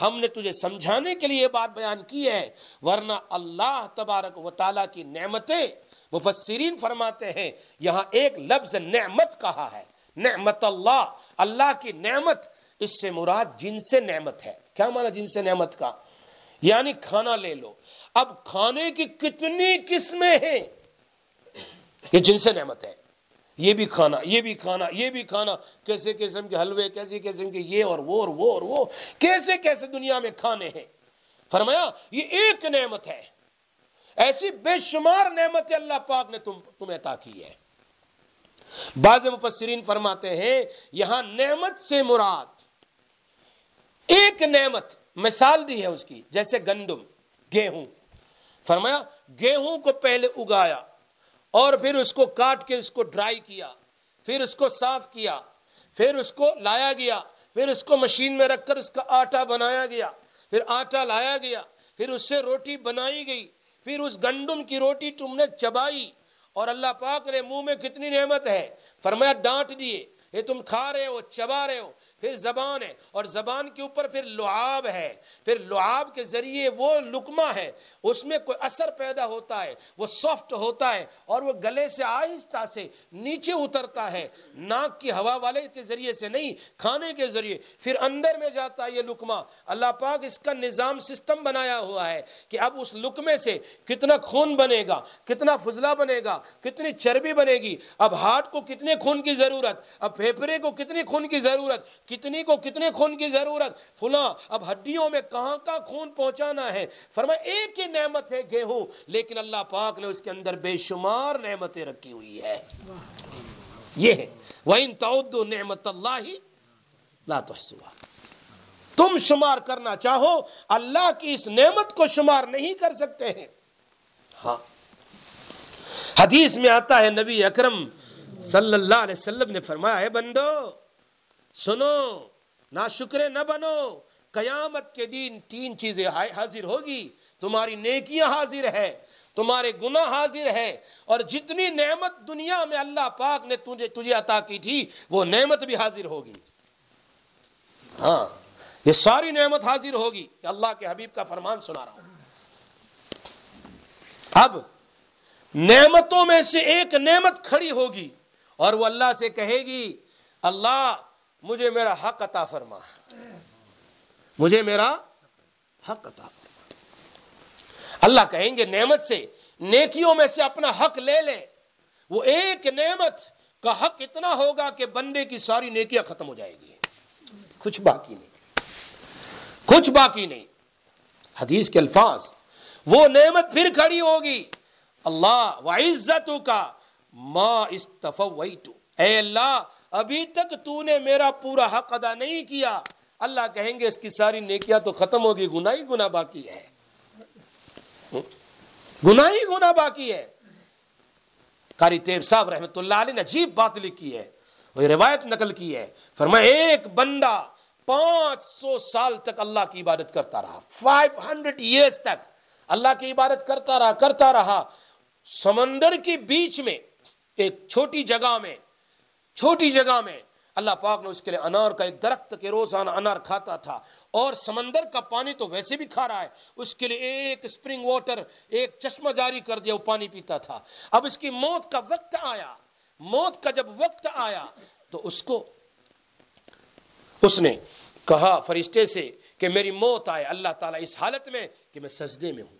ہم نے تجھے سمجھانے کے لیے یہ بات بیان کی ہے، ورنہ اللہ تبارک و تعالیٰ کی نعمتیں مفسرین فرماتے ہیں، یہاں ایک لفظ نعمت کہا ہے۔ نعمت اللہ اللہ کی نعمت، اس سے مراد جن سے نعمت ہے۔ کیا مانا جن سے نعمت کا؟ یعنی کھانا لے لو۔ اب کھانے کی کتنی قسمیں ہیں یہ جن سے نعمت ہے۔ یہ بھی کھانا، یہ بھی کھانا، یہ بھی کھانا، کیسے قسم کے حلوے، کیسے قسم کے یہ اور وہ اور وہ اور وہ، کیسے کیسے دنیا میں کھانے ہیں؟ فرمایا، یہ ایک نعمت ہے۔ ایسی بے شمار نعمت اللہ پاک نے تم، تمہیں عطا کی ہے بعض مفسرین فرماتے ہیں، یہاں نعمت سے مراد ایک نعمت، مثال دی ہے اس کی، جیسے گندم، گیہوں۔ فرمایا، گیہوں کو پہلے اگایا۔ اور پھر اس کو کاٹ کے اس کو ڈرائی کیا، پھر اس کو صاف کیا، پھر اس کو لایا گیا، پھر اس کو مشین میں رکھ کر اس کا آٹا بنایا گیا، پھر آٹا لایا گیا، پھر اس سے روٹی بنائی گئی، پھر اس گندم کی روٹی تم نے چبائی۔ اور اللہ پاک نے منہ میں کتنی نعمت ہے، فرمایا ڈانٹ دیے، یہ تم کھا رہے ہو، چبا رہے ہو پھر زبان ہے اور زبان کے اوپر پھر لعاب ہے پھر لعاب کے ذریعے وہ لکمہ ہے اس میں کوئی اثر پیدا ہوتا ہے وہ سافٹ ہوتا ہے اور وہ گلے سے آہستہ سے نیچے اترتا ہے ناک کی ہوا والے کے ذریعے سے نہیں، کھانے کے ذریعے۔ پھر اندر میں جاتا ہے یہ لکمہ اللہ پاک اس کا نظام سسٹم بنایا ہوا ہے کہ اب اس لکمے سے کتنا خون بنے گا، کتنا فضلہ بنے گا، کتنی چربی بنے گی۔ اب ہارٹ کو کتنے خون کی ضرورت، اب پھیپھڑے کو کتنی خون کی ضرورت کتنی کو کتنے خون کی ضرورت؟ فلاں، اب ہڈیوں میں کہاں کا خون پہنچانا ہے؟ فرمایا، ایک ہی نعمت ہے گیہوں، لیکن اللہ پاک نے اس کے اندر بے شمار نعمتیں رکھی ہوئی ہے یہ ہے، وَإِن تَعُدُّ نِعْمَتَ اللَّهِ لَا تُحْسُوَا تم شمار کرنا چاہو، اللہ کی اس نعمت کو شمار نہیں کر سکتے ہیں۔ ہاں۔ حدیث میں آتا ہے، نبی اکرم صلی اللہ علیہ وسلم نے فرمایا ہے بندو سنو نہ شکرے نہ بنو، قیامت کے دن تین چیزیں حاضر ہوگی۔ تمہاری نیکیاں حاضر ہے تمہارے گناہ حاضر ہے اور جتنی نعمت دنیا میں اللہ پاک نے تجھے تجھے عطا کی تھی، وہ نعمت بھی حاضر ہوگی۔ ہاں یہ ساری نعمت حاضر ہوگی کہ اللہ کے حبیب کا فرمان سنا رہا ہوں۔ اب، نعمتوں میں سے ایک نعمت کھڑی ہوگی اور وہ اللہ سے کہے گی، اللہ مجھے میرا حق عطا فرما۔ مجھے میرا حق عطا فرما۔ اللہ کہیں گے، نعمت سے نیکیوں میں سے اپنا حق لے لے۔ وہ ایک نعمت کا حق اتنا ہوگا کہ بندے کی ساری نیکیاں ختم ہو جائے گی۔ کچھ باقی نہیں۔ کچھ باقی نہیں۔ حدیث کے الفاظ، وہ نعمت پھر کھڑی ہوگی۔ اللہ وعزتوں کا ما استفویتو۔ اے اللہ ابھی تک تو نے میرا پورا حق ادا نہیں کیا۔ اللہ کہیں گے اس کی ساری نیکیاں تو ختم ہوگی گناہ ہی گناہ باقی ہے۔ گناہ ہی گناہ باقی ہے۔ قاری تیب صاحب رحمت اللہ علیہ نے عجیب بات لکھی ہے وہ روایت نقل کی ہے۔ فرمایا، ایک بندہ پانچ سو سال تک اللہ کی عبادت کرتا رہا فائیو ہنڈریڈ ایئرس تک اللہ کی عبادت کرتا رہا کرتا رہا۔ سمندر کے بیچ میں، ایک چھوٹی جگہ میں چھوٹی جگہ میں اللہ پاک نے اس کے لیے انار کا ایک درخت کے روزانہ انار کھاتا تھا اور سمندر کا پانی تو ویسے بھی کھا رہا ہے۔ اس کے لیے ایک سپرنگ واٹر ایک چشمہ جاری کر دیا، وہ پانی پیتا تھا۔ اب اس کی موت کا وقت آیا۔ موت کا جب وقت آیا تو اس کو اس نے کہا فرشتے سے کہ میری موت آئے۔ اللہ تعالیٰ اس حالت میں کہ میں سجدے میں ہوں۔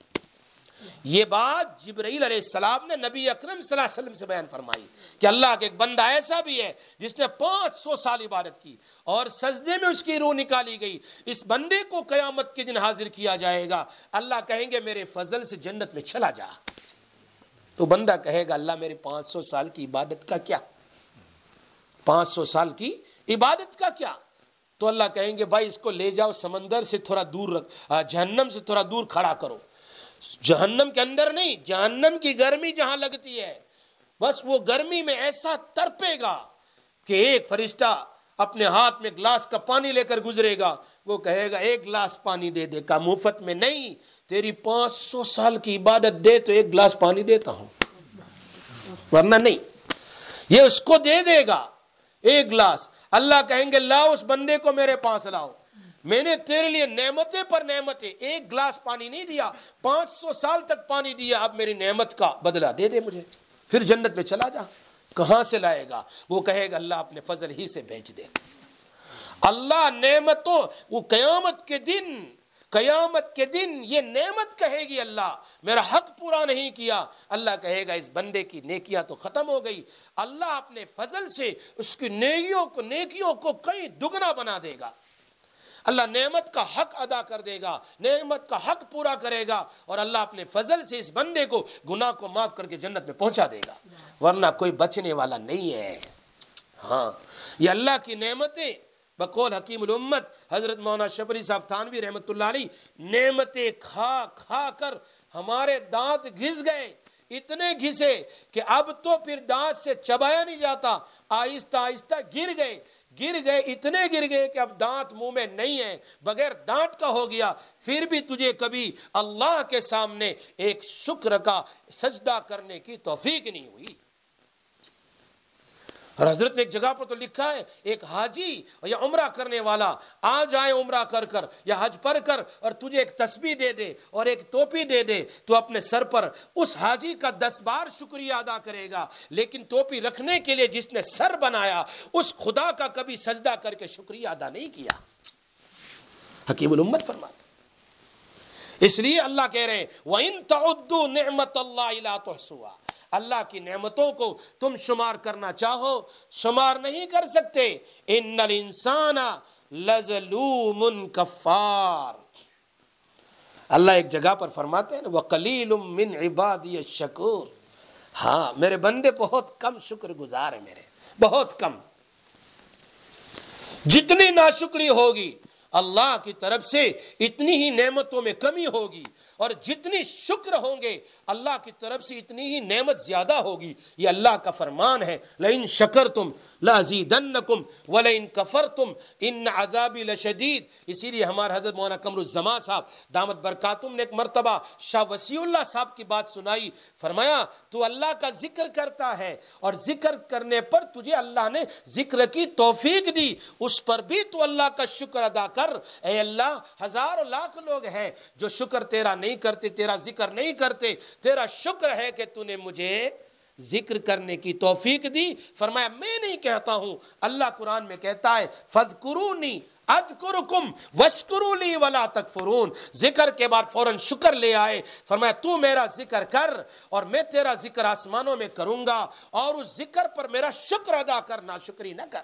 یہ بات جبرائیل علیہ السلام نے نبی اکرم صلی اللہ علیہ وسلم سے بیان فرمائی کہ اللہ کے ایک بندہ ایسا بھی ہے جس نے پانچ سو سال عبادت کی اور سجدے میں اس کی روح نکالی گئی۔ اس بندے کو قیامت کے دن حاضر کیا جائے گا۔ اللہ کہیں گے میرے فضل سے جنت میں چلا جا۔ تو بندہ کہے گا، اللہ میرے پانچ سو سال کی عبادت کا کیا؟ پانچ سو سال کی عبادت کا کیا؟ تو اللہ کہیں گے، بھائی اس کو لے جاؤ، سمندر سے تھوڑا دور رکھ، جہنم سے تھوڑا دور کھڑا کرو۔ جہنم کے اندر نہیں، جہنم کی گرمی جہاں لگتی ہے، بس وہ گرمی میں ایسا ترپے گا کہ ایک فرشتہ اپنے ہاتھ میں گلاس کا پانی لے کر گزرے گا۔ وہ کہے گا، ایک گلاس پانی دے دے کا مفت میں نہیں، تیری پانچ سو سال کی عبادت دے تو ایک گلاس پانی دیتا ہوں۔ ورنہ نہیں، یہ اس کو دے دے گا، ایک گلاس۔ اللہ کہیں گے، لاؤ اس بندے کو میرے پاس لاؤ۔ میں نے تیرے لیے نعمتیں پر نعمتیں، ایک گلاس پانی نہیں دیا، پانچ سو سال تک پانی دیا، اب میری نعمت کا بدلہ دے دے مجھے۔ پھر جنت میں چلا جا۔ کہاں سے لائے گا؟ وہ کہے گا، اللہ اپنے فضل ہی سے بھیج دے۔ اللہ نعمتوں، وہ قیامت کے دن، قیامت کے دن یہ نعمت کہے گی اللہ، میرا حق پورا نہیں کیا۔ اللہ کہے گا، اس بندے کی نیکیاں تو ختم ہو گئی۔ اللہ اپنے فضل سے اس کی نیکیوں کو نیکیوں کو کئی دگنا بنا دے گا۔ اللہ نعمت کا حق ادا کر دے گا، نعمت کا حق پورا کرے گا اور اللہ اپنے فضل سے اس بندے کو گناہ کو معاف کر کے جنت میں پہنچا دے گا۔ ورنہ کوئی بچنے والا نہیں ہے۔ ہاں یہ اللہ کی نعمتیں۔ بقول حکیم الامت حضرت مولانا شبری صاحب تھانوی رحمت اللہ علیہ، نعمتیں کھا کھا کر ہمارے دانت گھس گئے۔ اتنے گھسے کہ اب تو پھر دانت سے چبایا نہیں جاتا، آہستہ آہستہ گر گئے۔ گر گئے، اتنے گر گئے کہ اب دانت منہ میں نہیں ہے، بغیر دانت کا ہو گیا۔ پھر بھی تجھے کبھی اللہ کے سامنے ایک شکر کا سجدہ کرنے کی توفیق نہیں ہوئی۔ اور حضرت نے ایک جگہ پر تو لکھا ہے، ایک حاجی یا عمرہ کرنے والا، آ جائے عمرہ کر کر یا حج پر کر اور تجھے ایک تسبیح دے دے اور ایک ٹوپی دے دے، تو اپنے سر پر اس حاجی کا دس بار شکریہ ادا کرے گا۔ لیکن ٹوپی رکھنے کے لیے جس نے سر بنایا، اس خدا کا کبھی سجدہ کر کے شکریہ ادا نہیں کیا۔ حکیم الامت فرماتا اس لیے اللہ کہہ رہے ہیں، وَإِن تَعُدُّوا نِعْمَةَ اللَّهِ لَا تُحْسُوهَا اللہ کی نعمتوں کو تم شمار کرنا چاہو، شمار نہیں کر سکتے۔ ان الانسان لظلوم کفار اللہ ایک جگہ پر فرماتے ہیں وقلیل من عبادی الشکور ہاں میرے بندے بہت کم شکر گزار ہیں میرے، بہت کم۔ جتنی ناشکری ہوگی اللہ کی طرف سے اتنی ہی نعمتوں میں کمی ہوگی اور جتنی شکر ہوں گے، اللہ کی طرف سے اتنی ہی نعمت زیادہ ہوگی۔ یہ اللہ کا فرمان ہے۔ لئن شکر تم لازیدنکم ولئن کفر تم ان عذابی لشدید۔ اسی لیے ہمارے حضرت مولانا کمر الزما صاحب، دامت برکاتم نے ایک مرتبہ شاہ وسیع اللہ صاحب کی بات سنائی۔ فرمایا، تو اللہ کا ذکر کرتا ہے اور ذکر کرنے پر تجھے اللہ نے ذکر کی توفیق دی۔ اس پر بھی تو اللہ کا شکر ادا کر۔ اے اللہ ہزار لاکھ لوگ ہیں جو شکر تیرا نہیں نہیں کرتے، تیرا ذکر نہیں کرتے، تیرا شکر ہے کہ تو نے مجھے ذکر کرنے کی توفیق دی۔ فرمایا، میں نہیں کہتا ہوں، اللہ قرآن میں کہتا ہے فَذْكُرُونِي اذکرکم وشکرو لی ولا تکفرون۔ ذکر کے بعد فوراً شکر لے آئے۔ فرمایا، تو میرا ذکر کر اور میں تیرا ذکر آسمانوں میں کروں گا اور اس ذکر پر میرا شکر ادا کرنا شکری نہ کر۔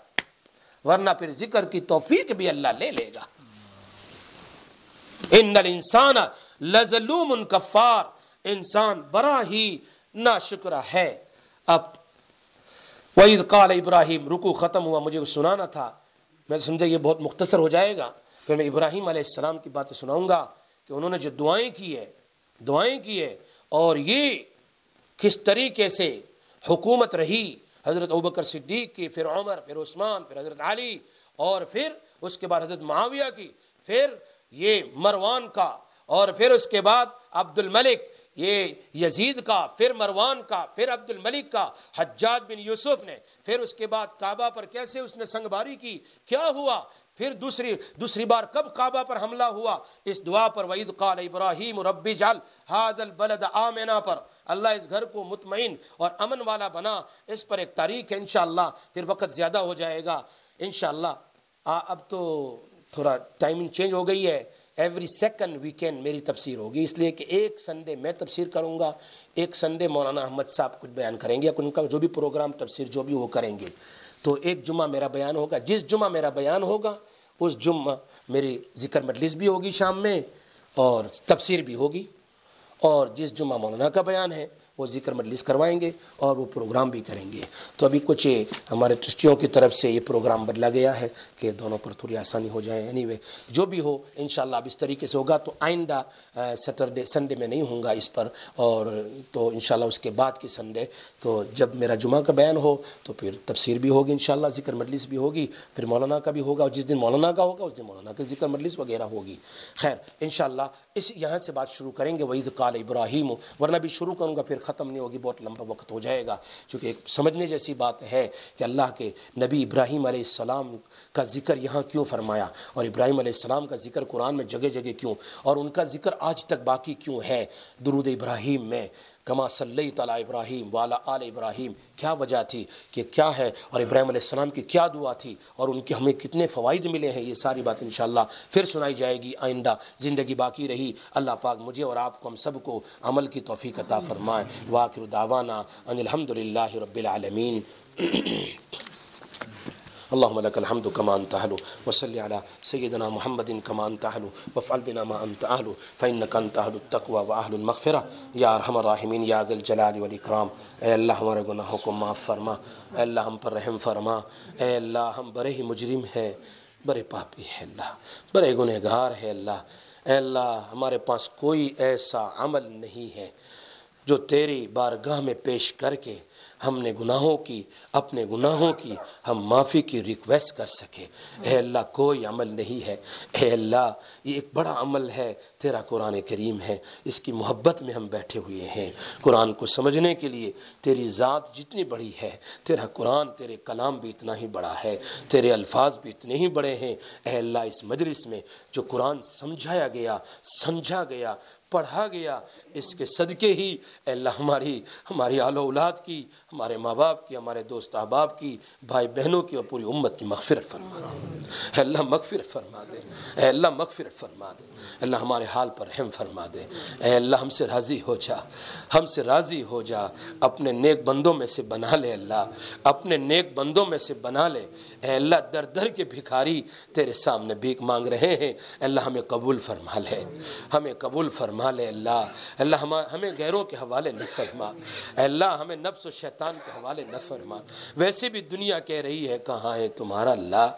ورنہ پھر ذکر کی توفیق بھی اللہ لے لے گا۔ ان الانسان لظلوم کفار انسان بڑا ہی نا شکرہ ہے۔ اب وعید قال ابراہیم رکو ختم ہوا، مجھے سنانا تھا۔ میں سمجھا یہ بہت مختصر ہو جائے گا، پھر میں ابراہیم علیہ السلام کی باتیں سناؤں گا کہ انہوں نے جو دعائیں کی ہے دعائیں کی ہے اور یہ کس طریقے سے حکومت رہی، حضرت ابکر صدیق کی، پھر عمر، پھر عثمان، پھر حضرت علی، اور پھر اس کے بعد حضرت معاویہ کی، پھر یہ مروان کا اور پھر اس کے بعد عبد الملک یہ یزید کا، پھر مروان کا، پھر عبد الملک کا، حجاج بن یوسف نے، پھر اس کے بعد کعبہ پر کیسے اس نے سنگباری کی؟ کیا ہوا؟ پھر دوسری دوسری بار کب کعبہ پر حملہ ہوا؟ اس دعا پر وعید قال ابراہیم ربی جال حاد البلد آمنا پر، اللہ اس گھر کو مطمئن اور امن والا بنا، اس پر ایک تاریخ ہے انشاءاللہ، پھر وقت زیادہ ہو جائے گا انشاءاللہ۔ اب تو تھوڑا ٹائمنگ چینج ہو گئی ہے۔ ایوری سیکنڈ ویکینڈ میری تفسیر ہوگی۔ اس لیے کہ ایک سنڈے میں تفسیر کروں گا، ایک سنڈے مولانا احمد صاحب کچھ بیان کریں گے ان کا جو بھی پروگرام، تفسیر جو بھی وہ کریں گے۔ تو ایک جمعہ میرا بیان ہوگا۔ جس جمعہ میرا بیان ہوگا، اس جمعہ میری ذکر مجلس بھی ہوگی شام میں اور تفسیر بھی ہوگی۔ اور جس جمعہ مولانا کا بیان ہے وہ ذکر مجلس کروائیں گے اور وہ پروگرام بھی کریں گے۔ تو ابھی کچھ ہمارے ٹرسٹیوں کی طرف سے یہ پروگرام بدلا گیا ہے کہ دونوں پر تھوڑی آسانی ہو جائے۔ اینی وے جو بھی ہو، انشاءاللہ اب اس طریقے سے ہوگا۔ تو آئندہ سیٹرڈے سنڈے میں نہیں ہوں گا اس پر۔ اور تو انشاءاللہ اس کے بعد کی سنڈے تو جب میرا جمعہ کا بیان ہو، تو پھر تفسیر بھی ہوگی انشاءاللہ، ذکر مجلس بھی ہوگی۔ پھر مولانا کا بھی ہوگا اور جس دن مولانا کا ہوگا، اس دن مولانا کا ذکر مجلس وغیرہ ہوگی۔ خیر، انشاءاللہ اس یہاں سے بات شروع کریں گے وعید قال ابراہیم ورنہ بھی شروع کروں گا، پھر ختم نہیں ہوگی، بہت لمبا وقت ہو جائے گا۔ چونکہ ایک سمجھنے جیسی بات ہے کہ اللہ کے نبی ابراہیم علیہ السلام کا ذکر یہاں کیوں فرمایا؟ اور ابراہیم علیہ السلام کا ذکر قرآن میں جگہ جگہ کیوں؟ اور ان کا ذکر آج تک باقی کیوں ہے؟ درود ابراہیم میں کما صلی تعالیٰ ابراہیم والا آل ابراہیم، کیا وجہ تھی کہ کیا ہے؟ اور ابراہیم علیہ السلام کی کیا دعا تھی؟ اور ان کے ہمیں کتنے فوائد ملے ہیں؟ یہ ساری بات انشاءاللہ پھر سنائی جائے گی آئندہ۔ زندگی باقی رہی۔ اللہ پاک مجھے اور آپ کو ہم سب کو عمل کی توفیق عطا فرمائے۔ واقر دعوانا ان الحمد للہ رب العالمین۔ اللهم لك الحمد كما أنت أهل، وصل على سيدنا محمد كما أنت أهل، وافعل بنا ما أنت أهل، فإنك أنت أهل التقوى وأهل المغفرة. يا أرحم الراحمين، يا ذا الجلال والإكرام. اے اللہ ہمارے گناہوں کو معاف فرما، اے اللہ ہم پر رحم فرما، اے اللہ ہم بڑے ہی مجرم ہیں، بڑے پاپی ہے اللہ، بڑے گنہگار ہے اللہ، اے اللہ ہمارے پاس کوئی ایسا عمل نہیں ہے جو تیری بارگاہ میں پیش کر کے ہم نے گناہوں کی، اپنے گناہوں کی ہم معافی کی ریکویسٹ کر سکے۔ اے اللہ، کوئی عمل نہیں ہے۔ اے اللہ، یہ ایک بڑا عمل ہے۔ تیرا قرآن کریم ہے۔ اس کی محبت میں ہم بیٹھے ہوئے ہیں۔ قرآن کو سمجھنے کے لیے تیری ذات جتنی بڑی ہے، تیرا قرآن، تیرے کلام بھی اتنا ہی بڑا ہے۔ تیرے الفاظ بھی اتنے ہی بڑے ہیں۔ اے اللہ، اس مجلس میں جو قرآن سمجھایا گیا، سمجھا گیا پڑھا گیا، اس کے صدقے ہی، اے اللہ ہماری ہماری آل اولاد کی، ہمارے ماں باپ کی، ہمارے دوست احباب کی، بھائی بہنوں کی اور پوری امت کی مغفرت فرما دے۔ اے اللہ مغفرت فرما دے۔ اے اللہ مغفرت فرما دے۔ اے اللہ ہمارے حال پر رحم فرما دے۔ اے اللہ ہم سے راضی ہو جا۔ ہم سے راضی ہو جا۔ اپنے نیک بندوں میں سے بنا لے اللہ۔ اپنے نیک بندوں میں سے بنا لے۔ اے اللہ در در کے بھکاری تیرے سامنے بھیک مانگ رہے ہیں۔ اے اللہ ہمیں قبول فرما لے۔ ہمیں قبول فرما فرما لے اللہ اللہ ہمیں غیروں کے حوالے نہ فرما۔ اے اللہ، ہمیں نفس و شیطان کے حوالے نہ فرما۔ ویسے بھی دنیا کہہ رہی ہے، کہاں ہے تمہارا اللہ؟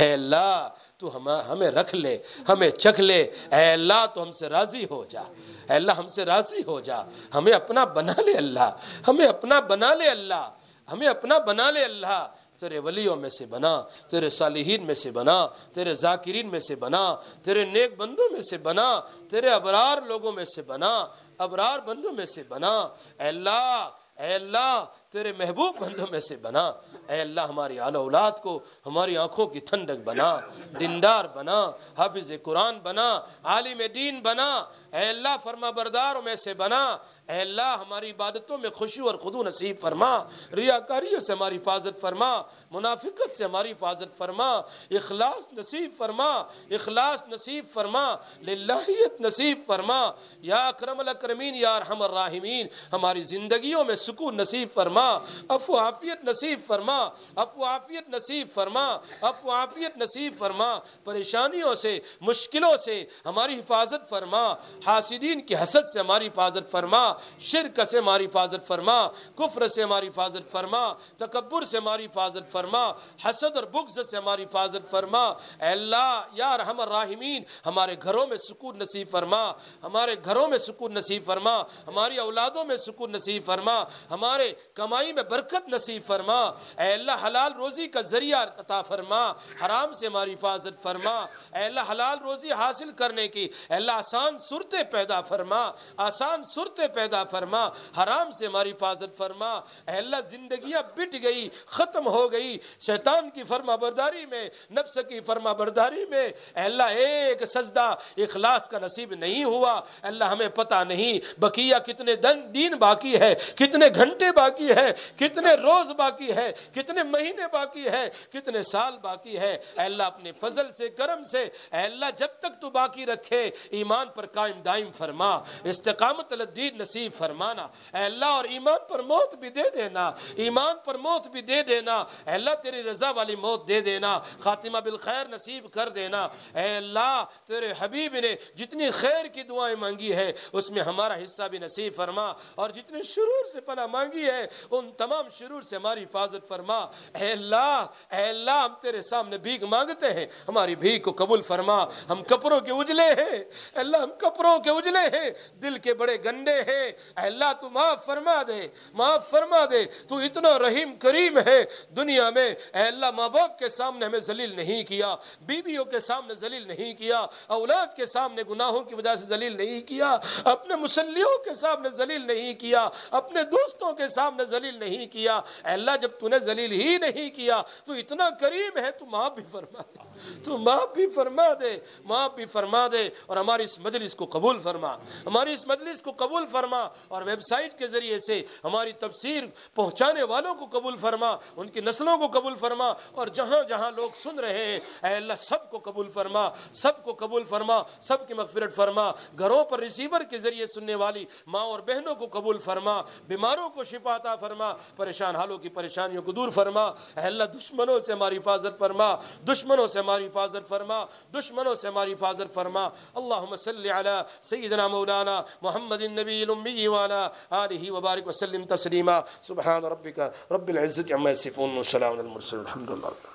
اے اللہ، تو ہم ہمیں رکھ لے، ہمیں چکھ لے۔ اے اللہ، تو ہم سے راضی ہو جا۔ اے اللہ، ہم سے راضی ہو جا۔ ہمیں اپنا بنا لے اللہ۔ ہمیں اپنا بنا لے اللہ۔ ہمیں اپنا بنا لے اللہ۔ تیرے ولیوں میں سے بنا، تیرے صالحین میں سے بنا، تیرے ذاکرین میں سے بنا، تیرے نیک بندوں میں سے بنا، تیرے ابرار لوگوں میں سے بنا، ابرار بندوں میں سے بنا۔ اے اللہ اے اللہ، تیرے محبوب بندوں میں سے بنا۔ اے اللہ، ہماری آل اولاد کو ہماری آنکھوں کی ٹھنڈک بنا دندار بنا، حافظ قرآن بنا، عالم دین بنا۔ اے اللہ، فرما برداروں میں سے بنا۔ اے اللہ، ہماری عبادتوں میں خوشی اور خدو نصیب فرما، ریاکاریوں سے ہماری حفاظت فرما، منافقت سے ہماری حفاظت فرما، اخلاص نصیب فرما، اخلاص نصیب فرما، للہیت نصیب فرما، یا اکرم الاکرمین، یا ارحم الراحمین، ہماری زندگیوں میں سکون نصیب فرما افو عافیت نصیب فرما افو عافیت نصیب فرما افو عافیت نصیب فرما، پریشانیوں سے، مشکلوں سے ہماری حفاظت فرما، حاسدین کی حسد سے ہماری حفاظت فرما شرک سے ہماری حفاظت فرما، کفر سے ہماری حفاظت فرما، تکبر سے ہماری حفاظت فرما، حسد اور بغض سے ہماری حفاظت فرما۔ اے اللہ، یا رحم الراحمین، ہمارے گھروں میں سکون نصیب فرما، ہمارے گھروں میں سکون نصیب فرما، ہماری اولادوں میں سکون نصیب فرما، ہمارے کمائی میں برکت نصیب فرما۔ اے اللہ، حلال روزی کا ذریعہ عطا فرما، حرام سے ہماری حفاظت فرما۔ اے اللہ، حلال روزی حاصل کرنے کی، اے اللہ، آسان صورتیں پیدا فرما، آسان صورتیں پیدا پیدا فرما، حرام سے ہماری حفاظت فرما۔ اے اللہ زندگیاں بٹ گئی، ختم ہو گئی۔ شیطان کی فرما برداری میں، نفس کی فرما برداری میں۔ اے اللہ ایک سجدہ، اخلاص کا نصیب نہیں ہوا۔ اے اللہ ہمیں پتہ نہیں، بقیہ کتنے دن دین باقی ہے، کتنے گھنٹے باقی ہے، کتنے روز باقی ہے، کتنے مہینے باقی ہے، کتنے سال باقی ہے۔ اے اللہ اپنے فضل سے، کرم سے اے اللہ جب تک تو باقی رکھے، ایمان پر قائم دائم فرما۔ استقامت الدین نصیب نصیب فرمانا۔ اے اللہ، اور ایمان پر موت بھی دے دینا۔ ایمان پر موت بھی دے دینا۔ اے اللہ، تیری رضا والی موت دے دینا۔ خاتمہ بالخیر نصیب کر دینا۔ اے اللہ، تیرے حبیب نے جتنی خیر کی دعائیں مانگی ہے اس میں ہمارا حصہ بھی نصیب فرما۔ اور جتنے شرور سے پناہ مانگی ہے، ان تمام شرور سے ہماری حفاظت فرما۔ اے اللہ اے اللہ، ہم تیرے سامنے بھیگ مانگتے ہیں۔ ہماری بھیگ کو قبول فرما۔ ہم کپڑوں کے اجلے ہیں۔ اللہ، ہم کپڑوں کے اجلے ہیں۔ دل کے بڑے گنڈے ہیں۔ اے اللہ تو معاف فرما دے، معاف فرما دے۔ تو اتنا رحیم کریم ہے دنیا میں۔ اے اللہ ماں باپ کے سامنے ہمیں ذلیل نہیں کیا، بیویوں کے سامنے ذلیل نہیں کیا، اولاد کے سامنے گناہوں کی وجہ سے ذلیل نہیں کیا، اپنے مسلیوں کے سامنے ذلیل نہیں کیا، اپنے دوستوں کے سامنے ذلیل نہیں کیا۔ اے اللہ جب تو نے ذلیل ہی نہیں کیا، تو اتنا کریم ہے، تو معاف بھی فرما دے۔ تو معاف بھی فرما دے، معاف بھی فرما دے۔ اور ہماری اس مجلس کو قبول فرما۔ ہماری اس مجلس کو قبول فرما۔ اور ویب سائٹ کے ذریعے سے ہماری تفسیر پہنچانے والوں کو قبول فرما، ان کی نسلوں کو قبول فرما اور جہاں جہاں لوگ سن رہے ہیں، اے اللہ سب کو قبول فرما، سب کو قبول فرما، سب کی مغفرت فرما، گھروں پر ریسیور کے ذریعے سننے والی ماں اور بہنوں کو قبول فرما، بیماروں کو شفا عطا فرما، پریشان حالوں کی پریشانیوں کو دور فرما، اے اللہ دشمنوں سے ہماری حفاظت فرما، دشمنوں سے ہماری حفاظت فرما، دشمنوں سے ہماری حفاظت فرما۔ اللہم صلی علی سیدنا مولانا محمد النبی أمه وعلى آله وبارك وسلم تسليما. سبحان ربك رب العزة عما يصفون وسلام على المرسلين. الحمد لله